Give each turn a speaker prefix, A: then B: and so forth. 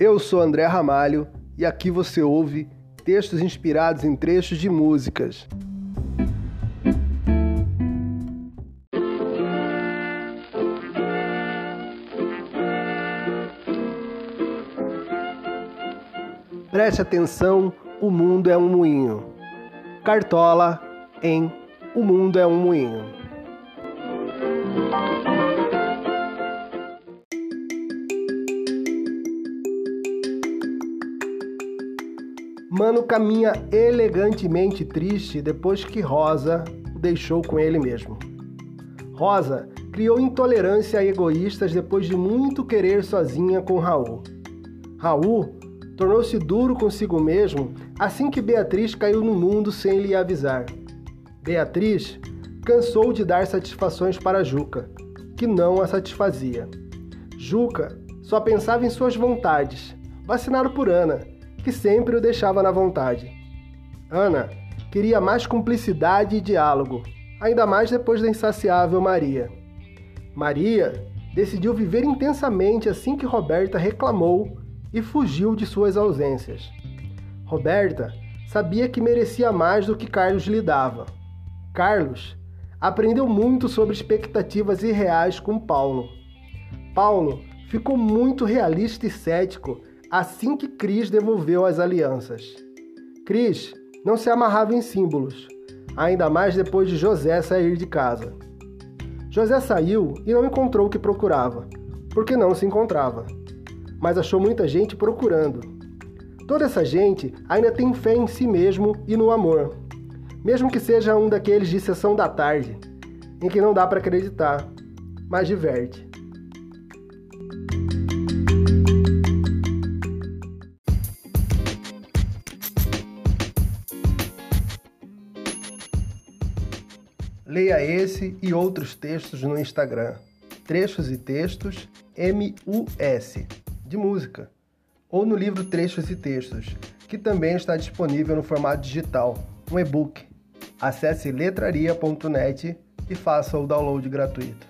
A: Eu sou André Ramalho e aqui você ouve textos inspirados em trechos de músicas. Preste atenção, o mundo é um moinho. Cartola em O mundo é um moinho. Mano caminha elegantemente triste depois que Rosa o deixou com ele mesmo. Rosa criou intolerância a egoístas depois de muito querer sozinha com Raul. Raul tornou-se duro consigo mesmo assim que Beatriz caiu no mundo sem lhe avisar. Beatriz cansou de dar satisfações para Juca, que não a satisfazia. Juca só pensava em suas vontades, vacinado por Ana, que sempre o deixava na vontade. Ana queria mais cumplicidade e diálogo, ainda mais depois da insaciável Maria. Maria decidiu viver intensamente assim que Roberta reclamou e fugiu de suas ausências. Roberta sabia que merecia mais do que Carlos lhe dava. Carlos aprendeu muito sobre expectativas irreais com Paulo. Paulo ficou muito realista e cético assim que Cris devolveu as alianças. Cris não se amarrava em símbolos, ainda mais depois de José sair de casa. José saiu e não encontrou o que procurava, porque não se encontrava mas achou muita gente procurando. Toda essa gente ainda tem fé em si mesmo e no amor, mesmo que seja um daqueles de sessão da tarde, em que não dá para acreditar, mas diverte. Leia esse e outros textos no Instagram. Trechos e Textos MUS de música, ou no livro Trechos e Textos, que também está disponível no formato digital, um e-book. Acesse letraria.net e faça o download gratuito.